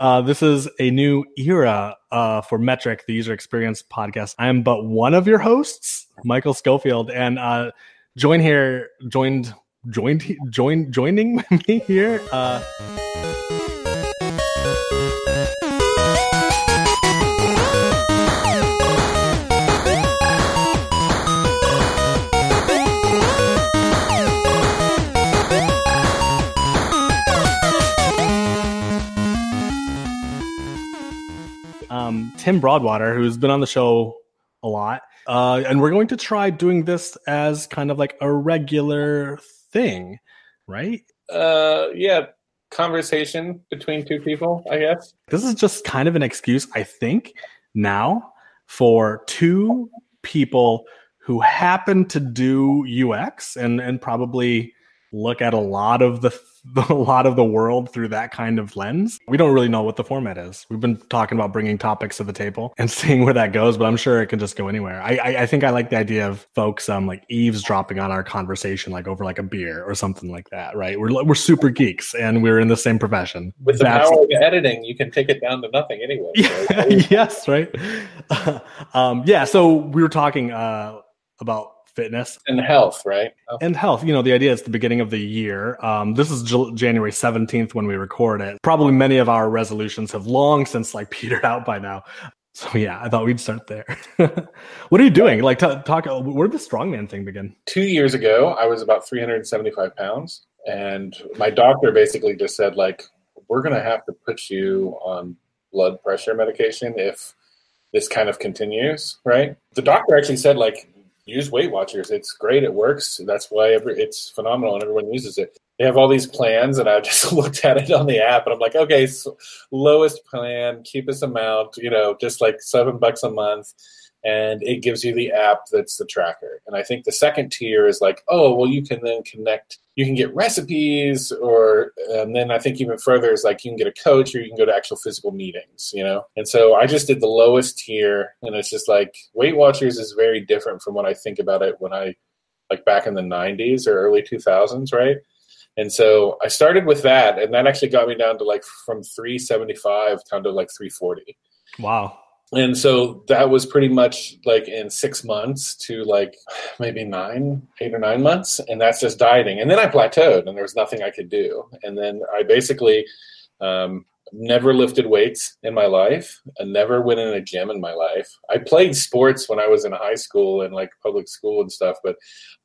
Uh, this is a new era uh, for Metric, the user experience podcast. I am but one of your hosts, Michael Schofield, and uh, join here, joined, joined, joined, joining me here. Uh, Tim Broadwater, who's been on the show a lot. Uh, and we're going to try doing this as kind of like a regular thing, right? Uh, yeah, conversation between two people, I guess. This is just kind of an excuse, I think, now for two people who happen to do UX and and probably look at a lot of the a lot of the world through that kind of lens. We don't really know what the format is. We've been talking about bringing topics to the table and seeing where that goes, but I'm sure it can just go anywhere. I, I, I think I like the idea of folks um like eavesdropping on our conversation, like over like a beer or something like that. Right? We're we're super geeks and we're in the same profession. With the That's- power of editing, you can take it down to nothing anyway. yeah, yes, right. um, yeah. So we were talking uh, about fitness And health, right? and health. You know, the idea is the beginning of the year. Um, this is J- January seventeenth when we record it. Probably many of our resolutions have long since like petered out by now. So yeah, I thought we'd start there. what are you doing? Like, t- talk. Where did the strongman thing begin? Two years ago, I was about 375 pounds, and my doctor basically just said, like, we're going to have to put you on blood pressure medication if this kind of continues, right? The doctor actually said, like, use Weight Watchers. It's great. It works. That's why every, it's phenomenal and everyone uses it. They have all these plans, and I just looked at it on the app, and I'm like, okay, so lowest plan, cheapest amount, you know, just like seven bucks a month. And it gives you the app that's the tracker. And I think the second tier is like, oh, well, you can then connect, you can get recipes, or, and then I think even further is like you can get a coach or you can go to actual physical meetings, you know? And so I just did the lowest tier, and it's just like Weight Watchers is very different from what I think about it when I, like back in the 90s or early 2000s, right? And so I started with that, and that actually got me down to like from 375 down to like 340. Wow. And so that was pretty much like in six months to like maybe nine, eight or nine months. And that's just dieting. And then I plateaued and there was nothing I could do. And then I basically um, never lifted weights in my life. I never went in a gym in my life. I played sports when I was in high school and like public school and stuff, but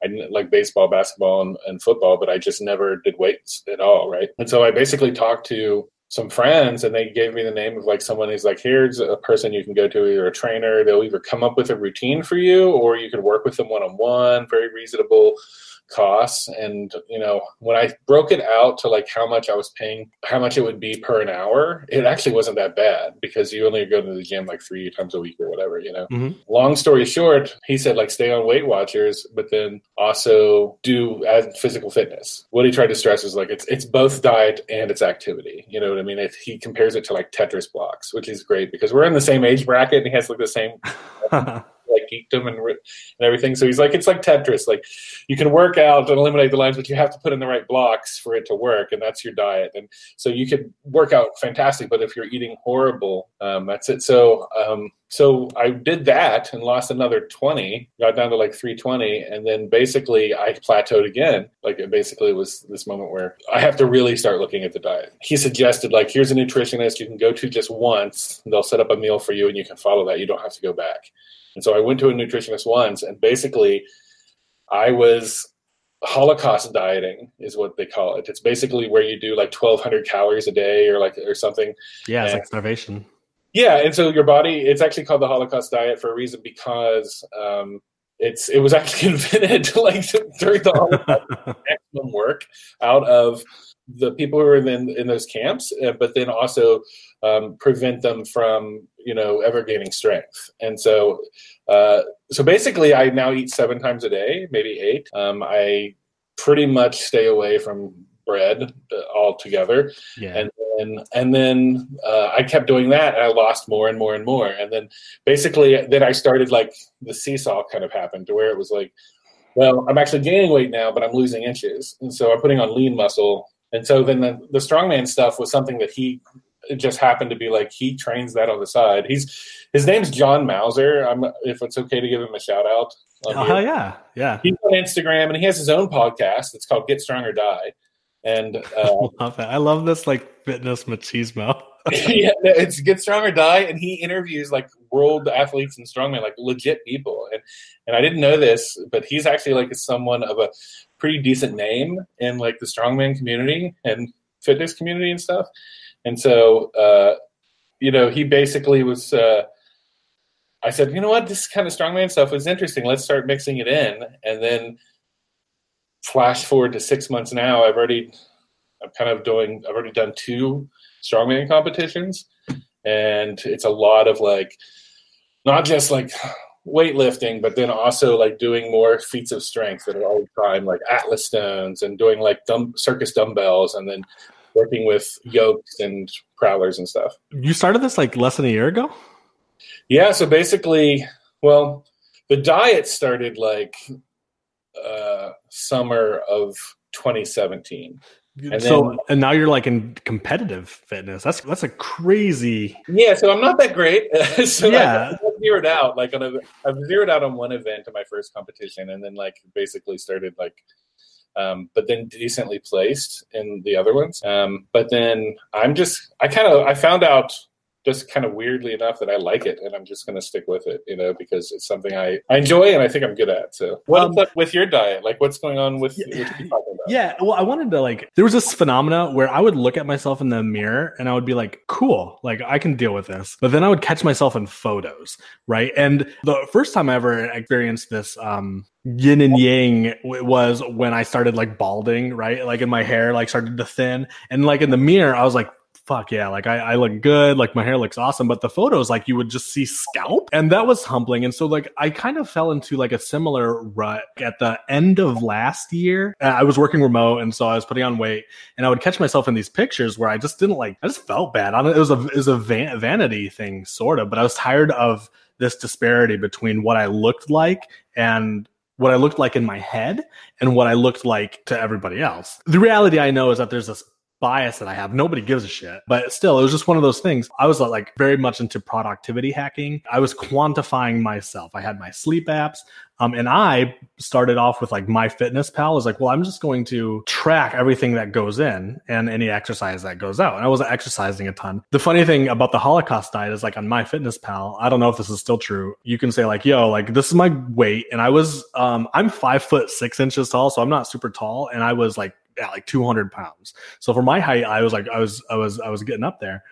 I didn't like baseball, basketball, and, and football, but I just never did weights at all. Right. And so I basically talked to some friends and they gave me the name of like someone who's like here's a person you can go to either a trainer they'll either come up with a routine for you or you can work with them one-on-one very reasonable costs. And you know when i broke it out to like how much i was paying how much it would be per an hour it actually wasn't that bad because you only go to the gym like three times a week or whatever you know? Mhm. long story short he said like stay on weight watchers but then also do as physical fitness. What he tried to stress is like it's it's both diet and it's activity. You know what i mean? It, he compares it to like tetris blocks which is great because we're in the same age bracket and he has like the same like geekdom and, and everything. So he's like, it's like Tetris. Like you can work out and eliminate the lines, but you have to put in the right blocks for it to work, and that's your diet. And so you could work out fantastic, but if you're eating horrible, um, that's it. So um, so I did that and lost another 20, got down to like 320, and then basically I plateaued again. Like it basically was this moment where I have to really start looking at the diet. He suggested like, here's a nutritionist you can go to just once. They'll set up a meal for you, and you can follow that. You don't have to go back. And so I went to a nutritionist once, and basically, I was Holocaust dieting is what they call it. It's basically where you do like 1,200 calories a day or like or something. yeah, it's Yeah. like starvation. Yeah, and so your body, it's actually called the Holocaust diet for a reason because um, it's it was actually invented to like during the Holocaust maximum work out of the people who were in in those camps, uh, but then also um, prevent them from you know ever gaining strength. And so uh, so basically, I now eat seven times a day, maybe eight. Um, I pretty much stay away from bread uh, altogether yeah. and then and then uh, I kept doing that, and I lost more and more and more. And then basically, then I started like the seesaw kind of happened to where it was like, well, I'm actually gaining weight now, but I'm losing inches, and so I'm putting on lean muscle. And so then the, the strongman stuff was something that he it just happened to be like he trains that on the side. He's his name's John Mauser. I'm if it's okay to give him a shout out. Oh hell yeah, yeah. He's on Instagram and he has his own podcast. It's called Get Strong or Die. And uh, I love it. I love this like fitness machismo. yeah, it's Get Strong or Die, and he interviews like world athletes and strongmen, like legit people. And and I didn't know this, but he's actually like someone of a pretty decent name in like the strongman community and fitness community and stuff. And so, uh, you know, he basically was. Uh, I said, you know what, this kind of strongman stuff was interesting. Let's start mixing it in, and then flash forward to six months now. I've already, I'm kind of doing. I've already done two strongman competitions, and it's a lot of like, not just like weightlifting, but then also like doing more feats of strength that are all the time, like Atlas stones and doing like dumb circus dumbbells, and then working with yokes and prowlers and stuff. You started this like less than a year ago. Yeah, so basically, well, the diet started like uh, summer of 2017. And so then, and now you're like in competitive fitness. That's that's a crazy. Yeah, so I'm not that great. so yeah, I zeroed out like on a I've zeroed out on one event in my first competition, and then like basically started like, um, but then decently placed in the other ones. Um, but then I'm just I kind of I found out just kind of weirdly enough that I like it and I'm just going to stick with it, you know, because it's something I, I enjoy and I think I'm good at. So, what's um, up with your diet? Like, what's going on with, yeah, yeah, well, I wanted to like, there was this phenomena where I would look at myself in the mirror and I would be like, cool, like I can deal with this. But then I would catch myself in photos, right? And the first time I ever experienced this, um, yin and yang was when I started like balding, right? Like in my hair, like started to thin. And like in the mirror, I was like, fuck yeah, like I, I look good, like my hair looks awesome. But the photos, like you would just see scalp, and that was humbling. And so like I kind of fell into like a similar rut at the end of last year. Uh, I was working remote, and so I was putting on weight, and I would catch myself in these pictures where I just didn't like. I just felt bad. I it was a it was a van- vanity thing, sort of. But I was tired of this disparity between what I looked like and what I looked like in my head and what I looked like to everybody else. The reality I know is that there's this bias that I have. Nobody gives a shit. But still, it was just one of those things. I was like very much into productivity hacking. I was quantifying myself. I had my sleep apps. Um, and I started off with like MyFitnessPal. I was like, well, I'm just going to track everything that goes in and any exercise that goes out. And I wasn't exercising a ton. The funny thing about the Holocaust diet is like on MyFitnessPal, I don't know if this is still true. You can say like, yo, like this is my weight. And I was, um, I'm five foot six inches tall. So I'm not super tall. And I was like at like 200 pounds. So for my height, I was like, I was, I was, I was getting up there.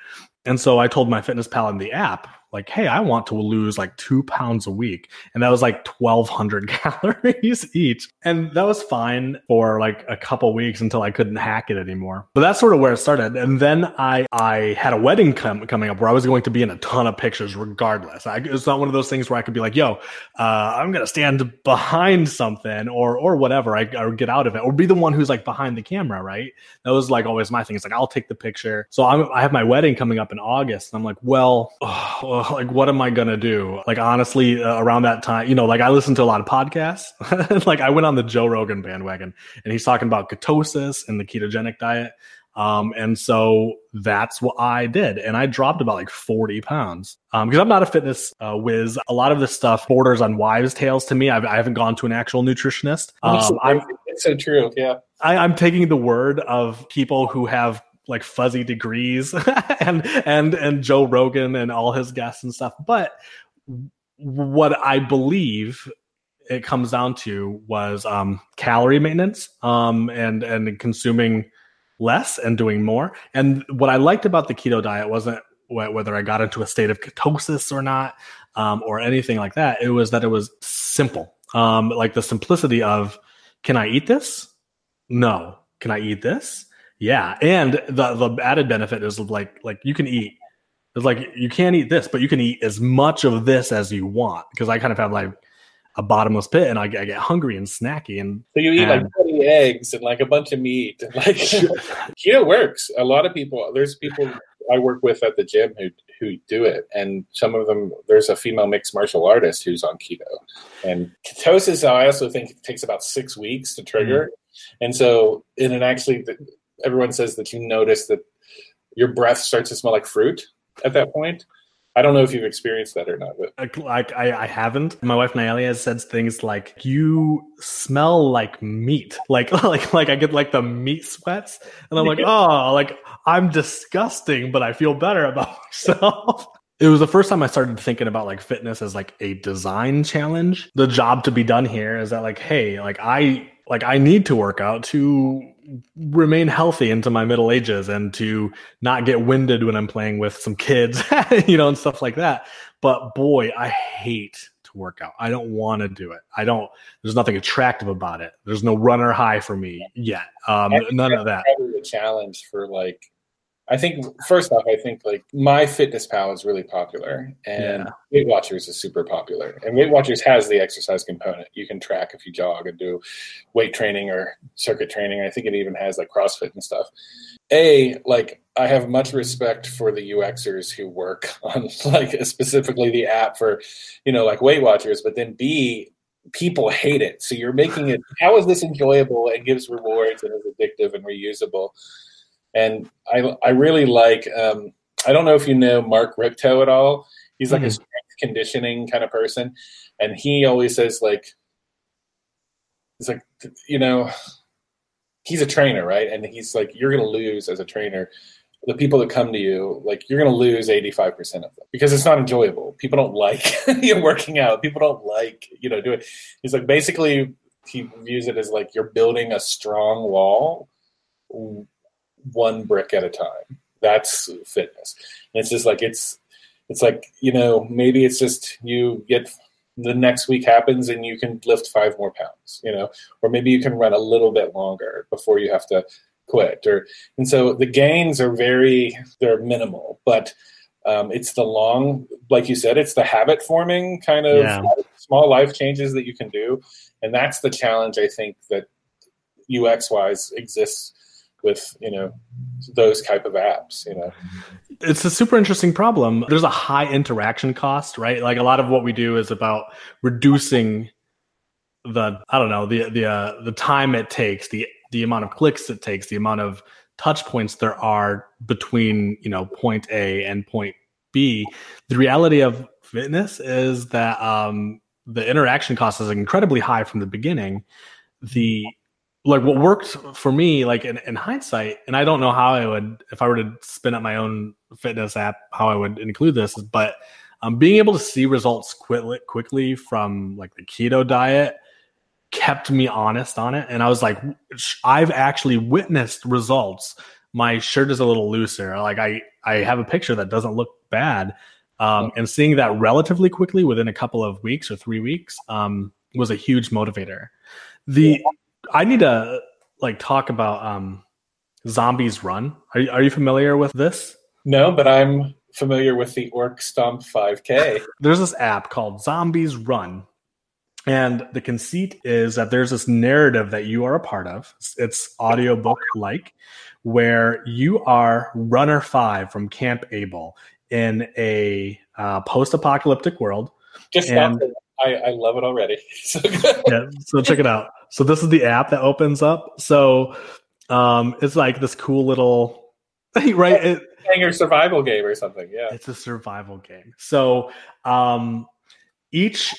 And so I told my fitness pal in the app, like, hey, I want to lose like two pounds a week. And that was like 1200 calories each. And that was fine for like a couple weeks until I couldn't hack it anymore. But that's sort of where it started. And then I, I had a wedding com- coming up where I was going to be in a ton of pictures regardless. I, it's not one of those things where I could be like, yo, uh, I'm going to stand behind something or, or whatever. I, or get out of it or be the one who's like behind the camera. Right. That was like always my thing. It's like, I'll take the picture. So I'm, I have my wedding coming up in August. And I'm like, well, oh, like what am I gonna do? Like honestly, uh, around that time, you know, like I listened to a lot of podcasts. like I went on the Joe Rogan bandwagon, and he's talking about ketosis and the ketogenic diet. Um, and so that's what I did. And I dropped about like 40 pounds. Um, because I'm not a fitness uh, whiz. A lot of this stuff borders on wives' tales to me. I've, I have not gone to an actual nutritionist. Um, I'm, it's so true. Yeah. I, I'm taking the word of people who have like fuzzy degrees and and and Joe Rogan and all his guests and stuff. But what I believe it comes down to was um, calorie maintenance um, and and consuming less and doing more. And what I liked about the keto diet wasn't whether I got into a state of ketosis or not um, or anything like that. It was that it was simple, um, like the simplicity of, can I eat this? No. Can I eat this? Yeah, and the the added benefit is like like you can eat. It's like you can't eat this, but you can eat as much of this as you want because I kind of have like a bottomless pit and I, I get hungry and snacky and so you eat and, like 20 eggs and like a bunch of meat and like keto works a lot of people there's people i work with at the gym who who do it and some of them there's a female mixed martial artist who's on keto and ketosis i also think takes about six weeks to trigger mm-hmm. and so and it actually everyone says that you notice that your breath starts to smell like fruit at that point. I don't know if you've experienced that or not, but like I, I haven't. My wife Naelia has said things like, "You smell like meat," like like like I get like the meat sweats, and I'm like, oh, like I'm disgusting, but I feel better about myself. it was the first time I started thinking about like fitness as like a design challenge. The job to be done here is that like, hey, like I like I need to work out to remain healthy into my middle ages and to not get winded when I'm playing with some kids, you know, and stuff like that. But boy, I hate to work out. I don't want to do it. I don't. There's nothing attractive about it. There's no runner high for me yet. Um, none of that. Probably a challenge for like I think first off, I think like my fitness pal is really popular and yeah. Weight Watchers is super popular. And Weight Watchers has the exercise component. You can track if you jog and do weight training or circuit training. I think it even has like CrossFit and stuff. A, like I have much respect for the UXers who work on like specifically the app for, you know, like Weight Watchers, but then B, people hate it. So you're making it how is this enjoyable and gives rewards and is addictive and reusable? And I I really like. Um, I don't know if you know Mark Rippetoe at all. He's like mm-hmm. a strength conditioning kind of person, and he always says like, he's like, you know, he's a trainer, right? And he's like, you're going to lose as a trainer. The people that come to you, like you're going to lose 85% of them because it's not enjoyable. People don't like you working out. People don't like, you know, doing. He's like, basically, he views it as like you're building a strong wall one brick at a time. That's fitness. And it's just like it's it's like you know maybe it's just you get the next week happens and you can lift five more pounds, you know, or maybe you can run a little bit longer before you have to quit. Or and so the gains are very they're minimal, but um, it's the long, like you said, it's the habit forming kind of yeah. small life changes that you can do, and that's the challenge I think that UX wise exists with you know those type of apps you know. It's a super interesting problem. There's a high interaction cost right? Like a lot of what we do is about reducing the i don't know the the uh, the time it takes the the amount of clicks it takes the amount of touch points there are between you know point a and point b. The reality of fitness is that um the interaction cost is incredibly high from the beginning. The like what worked for me like in, in, hindsight and i don't know how i would if i were to spin up my own fitness app how i would include this but um, being able to see results quickly, quickly from like the keto diet kept me honest on it and i was like i've actually witnessed results. My shirt is a little looser. Like i i have a picture that doesn't look bad. Um, and seeing that relatively quickly within a couple of weeks or three weeks um, was a huge motivator. The I need to like talk about um Zombies Run. Are you, are you familiar with this? No, but I'm familiar with the Orc Stomp 5K. there's this app called Zombies Run. And the conceit is that there's this narrative that you are a part of. It's audiobook like, where you are Runner 5 from Camp Able in a uh, post apocalyptic world. Just and, I, I love it already. so yeah, so check it out. So this is the app that opens up. So um, it's like this cool little right it, your survival game or something. Yeah, it's a survival game. So um, each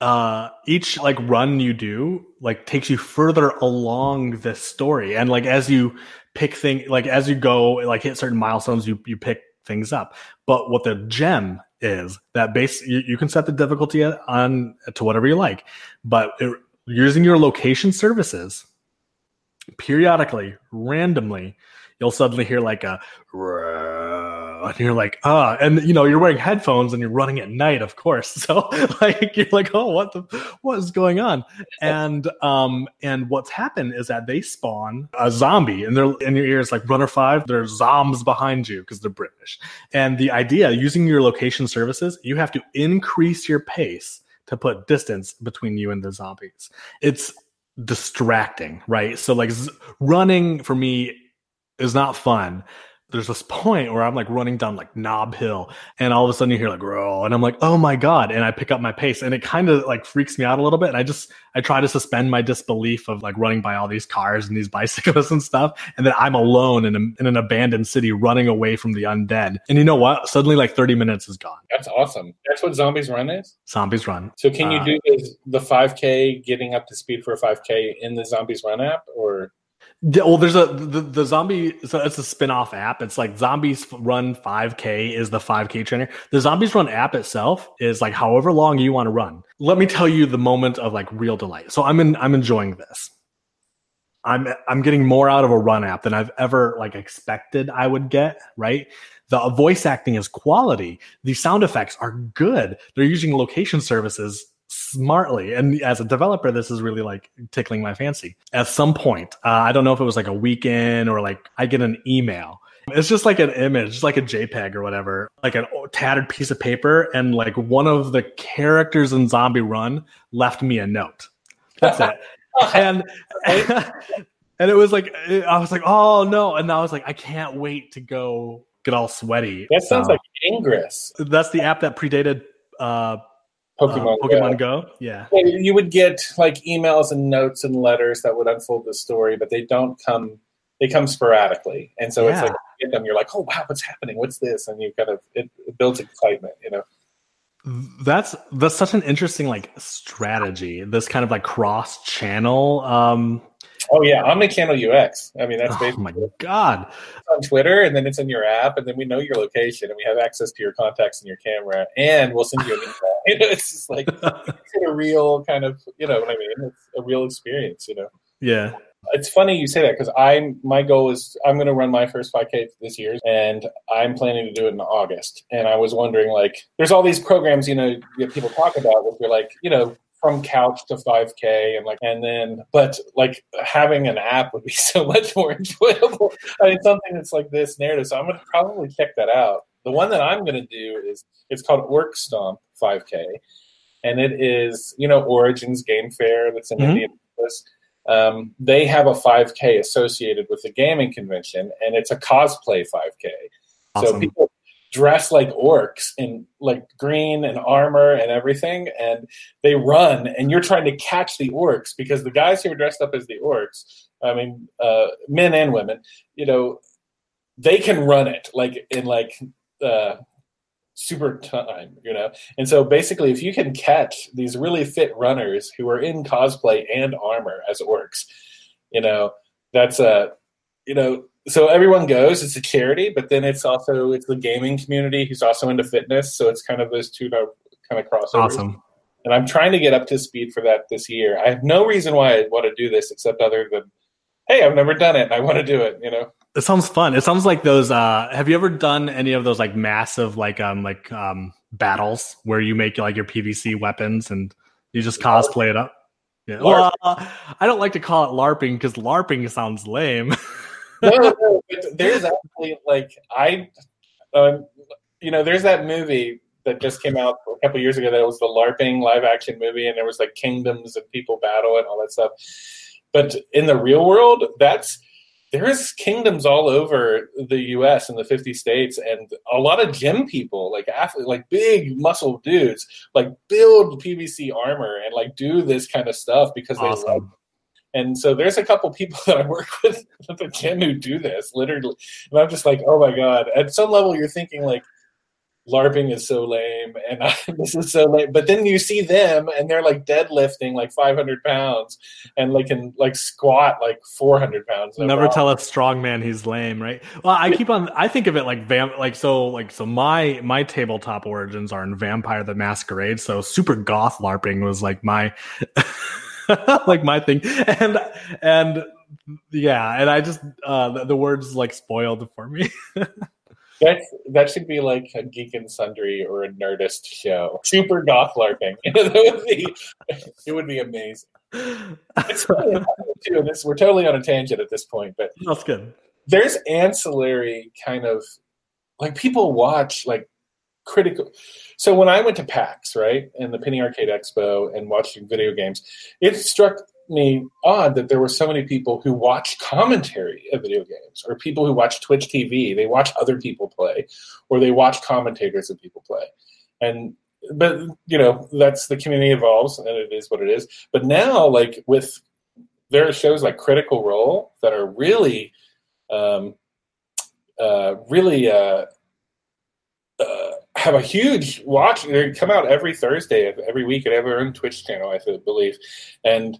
uh each like run you do like takes you further along this story and like as you pick thing like as you go like hit certain milestones you you pick things up but what the gem is that base you, you can set the difficulty on to whatever you like but it, using your location services, periodically, randomly, you'll suddenly hear like a and you're like ah and you know you're wearing headphones and you're running at night of course so like you're like oh what the what is going on and um and what's happened is that they spawn a zombie and they're in your ears like runner five there's zombs behind you because they're british and the idea using your location services you have to increase your pace to put distance between you and the zombies. It's distracting, right? So like z- running for me is not fun, there's this point where I'm like running down like Nob Hill, and all of a sudden you hear like roll, and I'm like, oh my god, and I pick up my pace, and it kind of like freaks me out a little bit. And I just I try to suspend my disbelief of like running by all these cars and these bicyclists and stuff, and then I'm alone in, a, in an abandoned city running away from the undead. And you know what? Suddenly, like 30 minutes is gone. That's awesome. That's what Zombies Run is. Zombies Run. So can you uh, do the 5K, getting up to speed for a 5K in the Zombies Run app, or? Well, there's a the, the zombie. So it's a spin-off app. It's like Zombies Run 5K is the 5K trainer. The Zombies Run app itself is like however long you want to run. Let me tell you the moment of like real delight. So I'm in. I'm enjoying this. I'm I'm getting more out of a run app than I've ever like expected I would get. Right. The voice acting is quality. The sound effects are good. They're using location services smartly. And as a developer, this is really like tickling my fancy. At some point, uh, I don't know if it was like a weekend or like I get an email. It's just like an image, like a JPEG or whatever, like a tattered piece of paper. And like one of the characters in Zombie Run left me a note. That's it. and and it was like I was like, oh no, and I was like, I can't wait to go get all sweaty. That sounds like Ingress. That's the app that predated uh, Pokemon, uh, Pokemon Go. Go. Yeah. You would get like emails and notes and letters that would unfold the story, but they don't come. They come sporadically, and so yeah. it's like you get them. You're like, oh wow, what's happening? What's this? And you kind of it, it builds excitement, you know. That's that's such an interesting like strategy. This kind of like cross channel um, Oh yeah, omnichannel UX. I mean, that's oh, basically. Oh my god! on Twitter, and then it's in your app, and then we know your location, and we have access to your contacts and your camera, and we'll send you an email. you know, it's just like it's a real kind of, you know what I mean? It's a real experience, you know. Yeah. It's funny you say that because I'm my goal is I'm going to run my first 5K this year, and I'm planning to do it in August. And I was wondering, like, there's all these programs, you know, that people talk about, where you're like, you know, from couch to 5k and like and then but like having an app would be so much more enjoyable. I mean something that's like this narrative. So i'm going to probably check that out. The one that i'm going to do is it's called orc stomp 5k and it is you know origins game fair that's in mm-hmm. indianapolis? Um, they have a 5k associated with the gaming convention and it's a cosplay 5k awesome. so people dress like orcs in like green and armor and everything and they run and you're trying to catch the orcs because the guys who are dressed up as the orcs i mean uh, men and women you know they can run it like in like uh, super time you know? And so basically if you can catch these really fit runners who are in cosplay and armor as orcs you know that's a you know so everyone goes it's a charity but then it's also it's the gaming community who's also into fitness. So it's kind of those two kind of crossovers. Awesome. And i'm trying to get up to speed for that this year. I have no reason why i want to do this except other than hey i've never done it and i want to do it you know? It sounds fun. It sounds like those uh have you ever done any of those like massive like um like um battles where you make like your pvc weapons and you just cosplay it up? Yeah. Well, uh, I don't like to call it LARPing because LARPing sounds lame. no, no, there's actually like I, um, you know, there's that movie that just came out a couple years ago that was the LARPing live action movie, and there was like kingdoms and people battle and all that stuff. But in the real world, that's there's kingdoms all over the U.S. and the 50 states, and a lot of gym people, like athletes, like big muscle dudes, like build PVC armor and like do this kind of stuff because awesome. they love and so there's a couple people that I work with at the gym who do this literally. And I'm just like, oh my God. At some level, you're thinking like, LARPing is so lame and I, this is so lame. But then you see them and they're like deadlifting like 500 pounds and like can like squat like 400 pounds. Never tell a strong man he's lame, right? Well, I keep on, I think of it like vamp, like so, like so. My my tabletop origins are in Vampire the Masquerade. So super goth LARPing was like my. like my thing. And and yeah and i just uh the, the words like spoiled for me. That that should be like a geek and sundry or a nerdist show. Super goth larping. It would be it would be amazing. It's funny too. This we're totally on a tangent at this point but that's good. there's ancillary kind of like people watch like critical. So when I went to PAX, right, and the Penny Arcade Expo and watching video games, it struck me odd that there were so many people who watch commentary of video games, or people who watch Twitch TV. They watch other people play, or they watch commentators of people play, and but you know that's the community evolves, and it is what it is. But now, like with there are shows like Critical Role that are really, um, uh, really. Uh, have a huge watch. They come out every Thursday of every week at every own Twitch channel, I believe. And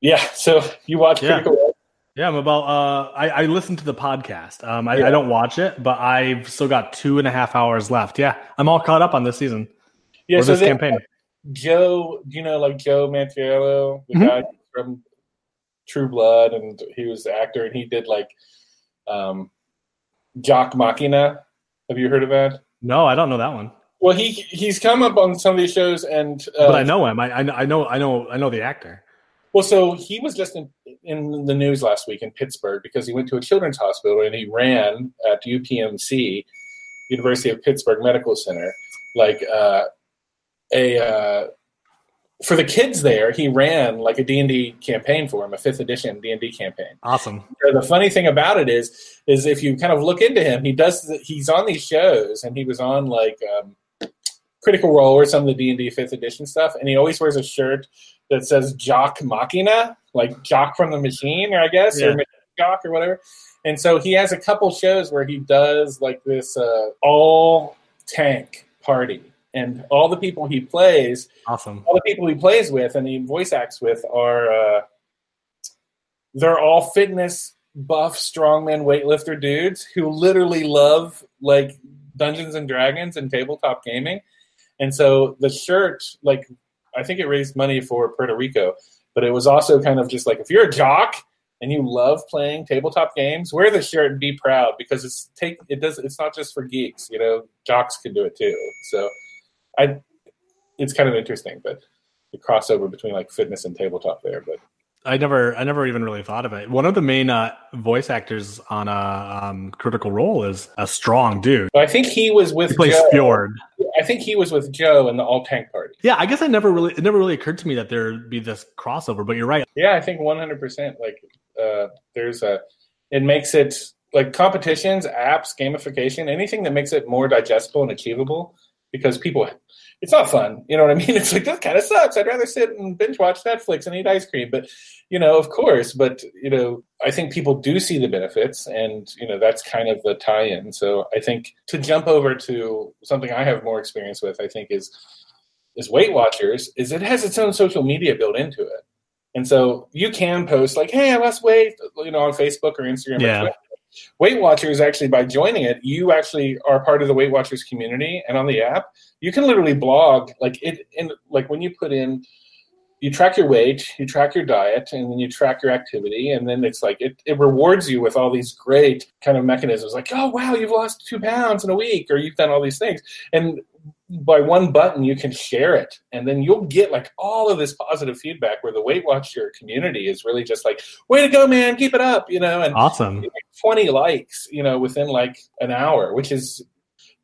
yeah, so you watch Yeah. Critical. Yeah, I'm about. Uh, I, I listen to the podcast. Um, I, Yeah. I don't watch it, but I've still got two and a half hours left. Yeah, I'm all caught up on this season Yeah, or so this they- campaign. Joe, you know, like Joe Manganiello, the Mhm. guy from True Blood, and he was the actor, and he did like um, Jock Machina. Have you heard of that? No, I don't know that one, Well, he he's come up on some of these shows, and uh, but I know him. I, I I know I know I know the actor. Well, so he was just in, in the news last week in Pittsburgh because he went to a children's hospital and he ran at UPMC, University of Pittsburgh Medical Center, like uh, a uh, for the kids there. He ran like a D and D campaign for him, a fifth edition D and D campaign. Awesome. The funny thing about it is, is if you kind of look into him, he does. The, he's on these shows, and he was on like um, Critical Role or some of the D and D fifth edition stuff, and he always wears a shirt that says Jock Machina, like Jock from the Machine, or I guess, Yeah. or Jock or whatever. And so he has a couple shows where he does like this uh, all tank party, and all the people he plays Awesome. all the people he plays with and he voice acts with are uh, they're all fitness buff strongman weightlifter dudes who literally love like Dungeons and Dragons and tabletop gaming. And so the shirt, like I think it raised money for Puerto Rico, but it was also kind of just like if you're a jock and you love playing tabletop games, wear the shirt and be proud because it's take it does it's not just for geeks, you know, jocks can do it too. So I it's kind of interesting, but the crossover between like fitness and tabletop there. But I never I never even really thought of it. One of the main uh, voice actors on a um, Critical Role is a strong dude. I think he was with He plays Joe. Fjord. I think he was with Joe in the all tank party. Yeah, I guess I never really it never really occurred to me that there'd be this crossover. But you're right. Yeah, I think one hundred percent. Like uh, there's a it makes it like competitions, apps, gamification, anything that makes it more digestible and achievable because people it's not fun. You know what I mean? It's like that kind of sucks. I'd rather sit and binge watch Netflix and eat ice cream. But you know, of course, but you know, I think people do see the benefits and you know, that's kind of the tie-in. So I think to jump over to something I have more experience with, I think is is Weight Watchers, is it has its own social media built into it. And so you can post like, "Hey, I lost weight," you know, on Facebook or Instagram. Yeah. Or Twitter. Weight Watchers actually, by joining it, you actually are part of the Weight Watchers community, and on the app, you can literally blog like it. In like when you put in, you track your weight, you track your diet, and then you track your activity, and then it's like it, it rewards you with all these great kind of mechanisms, like, "Oh wow, you've lost two pounds in a week," or "You've done all these things," and by one button you can share it and then you'll get like all of this positive feedback where the weight watcher community is really just like way to go man keep it up you know and Awesome. 20 likes you know within like an hour which is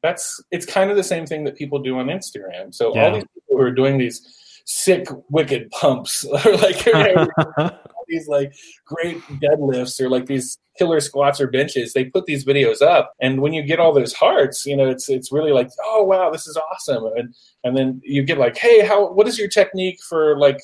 that's it's kind of the same thing that people do on instagram so Yeah. all these people who are doing these sick wicked pumps or like these like great deadlifts or like these killer squats or benches they put these videos up. And when you get all those hearts you know it's it's really like oh wow this is awesome. And and then you get like hey how what is your technique for like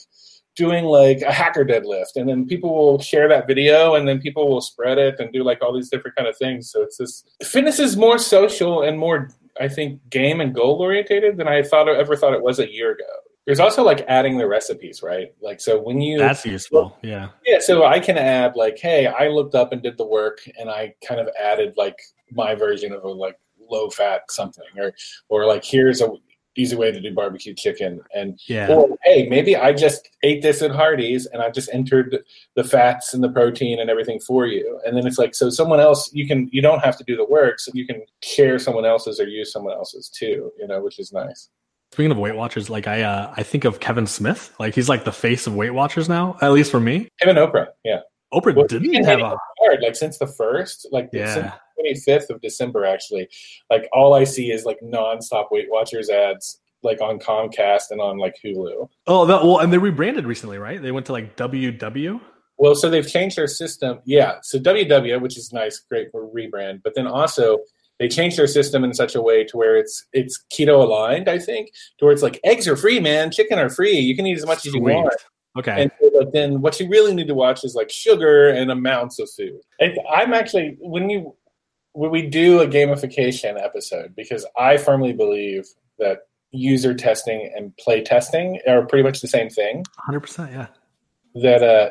doing like a hacker deadlift? And then people will share that video and then people will spread it and do like all these different kind of things. So it's this fitness is more social and more i think game and goal orientated than i thought ever thought it was a year ago there's also like adding the recipes right like so when you That's useful. Yeah. yeah, so I can add like, hey, I looked up and did the work, and I kind of added like my version of a like low fat something, or or like here's a easy way to do barbecue chicken, and Yeah. or hey, maybe I just ate this at Hardee's and I just entered the fats and the protein and everything for you, and then it's like so someone else you can you don't have to do the work, so you can share someone else's or use someone else's too, you know, which is nice. Speaking of Weight Watchers, like I uh, I think of Kevin Smith. Like he's like the face of Weight Watchers now, at least for me. Him and Oprah, yeah. Oprah Well, didn't have a hard, like since the first, like yeah. twenty fifth of December, actually. Like all I see is like nonstop Weight Watchers ads like on Comcast and on like Hulu. Oh, that, well, and they rebranded recently, right? They went to like WW. Well, so they've changed their system. Yeah, so WW, which is nice, great for rebrand, but then also they changed their system in such a way to where it's it's keto aligned. I think to where it's like eggs are free, man, chicken are free. You can eat as much as you want. Okay. And so, but then what you really need to watch is like sugar and amounts of food. I'm actually when you when we do a gamification episode because I firmly believe that user testing and play testing are pretty much the same thing. 100%, yeah. That uh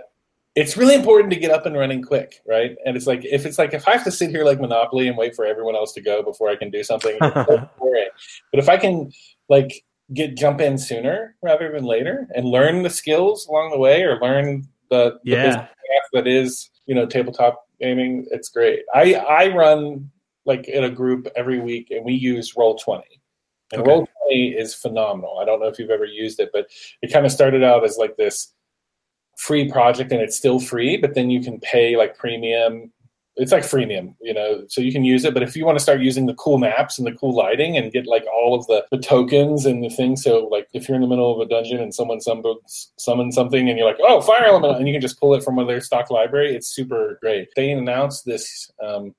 it's really important to get up and running quick, right? And it's like if it's like if I have to sit here like Monopoly and wait for everyone else to go before I can do something, but if I can like get jump in sooner rather than later and learn the skills along the way or learn the, the yeah. that is you know tabletop gaming, it's great. I I run like in a group every week and we use Roll Twenty. And okay. Roll Twenty is phenomenal. I don't know if you've ever used it, but it kind of started out as like this free project and it's still free, but then you can pay like premium. It's like freemium, you know, so you can use it. But if you want to start using the cool maps and the cool lighting and get like all of the, the tokens and the things, so like if you're in the middle of a dungeon and someone summons, summons something and you're like, oh, fire element, and you can just pull it from their stock library, it's super great. They announced this um,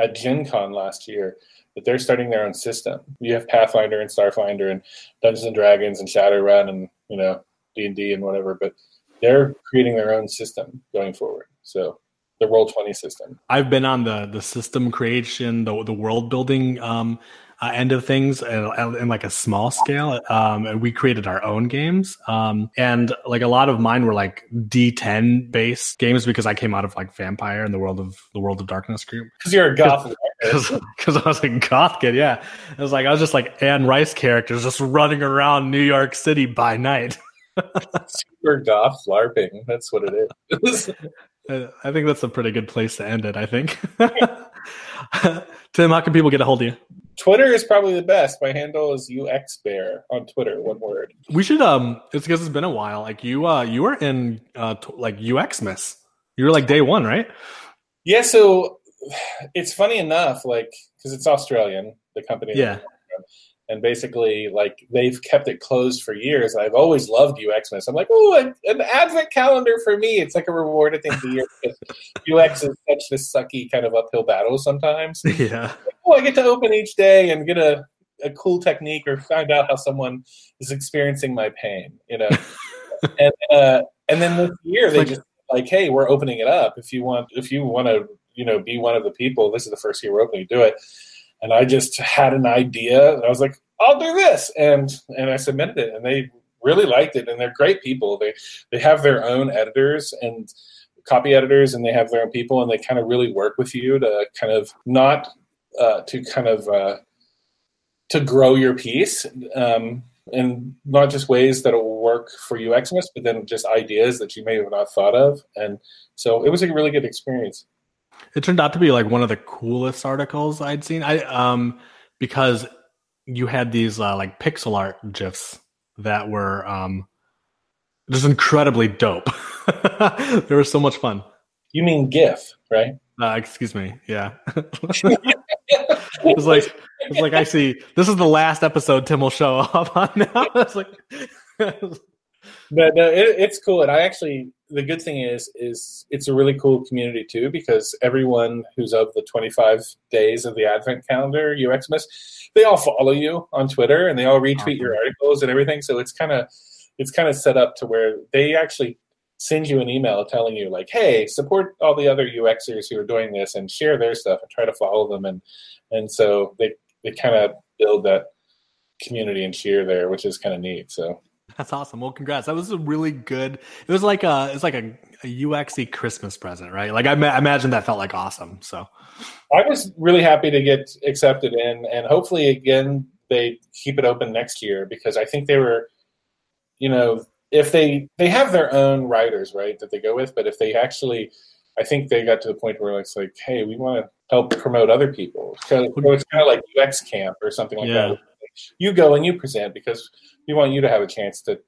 at Gen Con last year that they're starting their own system. You have Pathfinder and Starfinder and Dungeons and Dragons and Shadowrun and you know D and D and whatever, but they're creating their own system going forward. So the roll 20 system. I've been on the the system creation the, the world building um, uh, end of things in, in, like a small scale. Um, and we created our own games. Um, and like a lot of mine were like d10 based games because i came out of like vampire and the world of the world of darkness group. Because you're a goth because i was a goth kid yeah. It was like i was just like anne rice characters just running around new york city by night Super goth LARPing. That's what it is. I think that's a pretty good place to end it. I think. Tim, how can people get a hold of you? Twitter is probably the best. My handle is uxbear on Twitter. One word. We should um. It's because it's been a while. Like you, uh, you were in uh, t- like UXmas. You were like day one, right? Yeah. So it's funny enough, like because it's Australian, the company. Yeah and basically like they've kept it closed for years. I've always loved UXmas. I'm like, oh, an advent calendar for me. It's like a reward at the end of the year because UX is such this sucky kind of uphill battle sometimes. Yeah. oh, I get to open each day and get a, a cool technique or find out how someone is experiencing my pain, you know. and uh, and then this year they like, just like, hey, we're opening it up. If you want, if you want to, you know, be one of the people, this is the first year we're opening. Do it and I just had an idea, and I was like, "I'll do this," and and I submitted it, and they really liked it, and they're great people. They they have their own editors and copy editors, and they have their own people, and they kind of really work with you to kind of not uh, to kind of uh, to grow your piece. Um, and not just ways that will work for UXmas, but then just ideas that you may have not thought of. And so it was a really good experience. It turned out to be like one of the coolest articles I'd seen. I um because you had these uh, like pixel art gifs that were um just incredibly dope. they were so much fun. You mean GIF, right? Uh, excuse me. Yeah. it's like it's like I see this is the last episode Tim will show up on now. It's like but no, it, it's cool, and I actually the good thing is is it's a really cool community too because everyone who's of the 25 days of the Advent calendar UXmas, they all follow you on Twitter and they all retweet awesome. your articles and everything. So it's kind of it's kind of set up to where they actually send you an email telling you like, hey, support all the other UXers who are doing this and share their stuff and try to follow them and and so they they kind of build that community and cheer there, which is kind of neat. So that's awesome. Well, congrats. That was a really good. It was like a it's like a, a UXy Christmas present, right? Like I, ma- I imagine that felt like awesome. So I was really happy to get accepted in, and hopefully again they keep it open next year because I think they were, you know, if they they have their own writers, right, that they go with, but if they actually, I think they got to the point where it's like, hey, we want to help promote other people. So, so it's kind of like UX camp or something like yeah. that you go and you present because we want you to have a chance to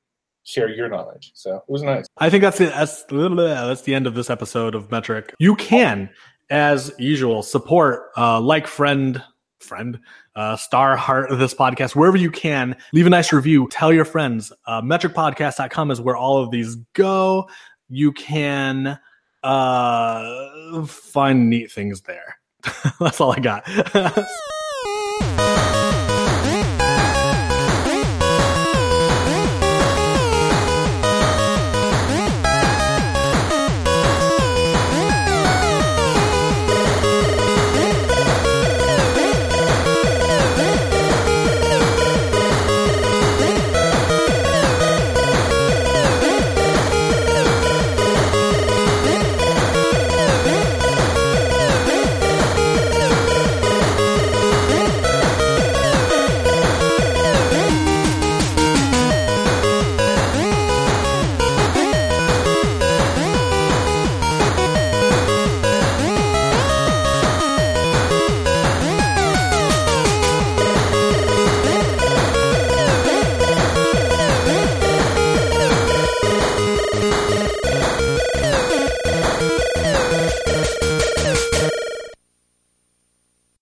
share your knowledge. So it was nice. I think that's the that's, that's the end of this episode of Metric. You can, as usual, support uh, like friend friend uh, star heart this podcast wherever you can leave a nice review tell your friends uh, metricpodcast.com is where all of these go you can uh, find neat things there that's all i got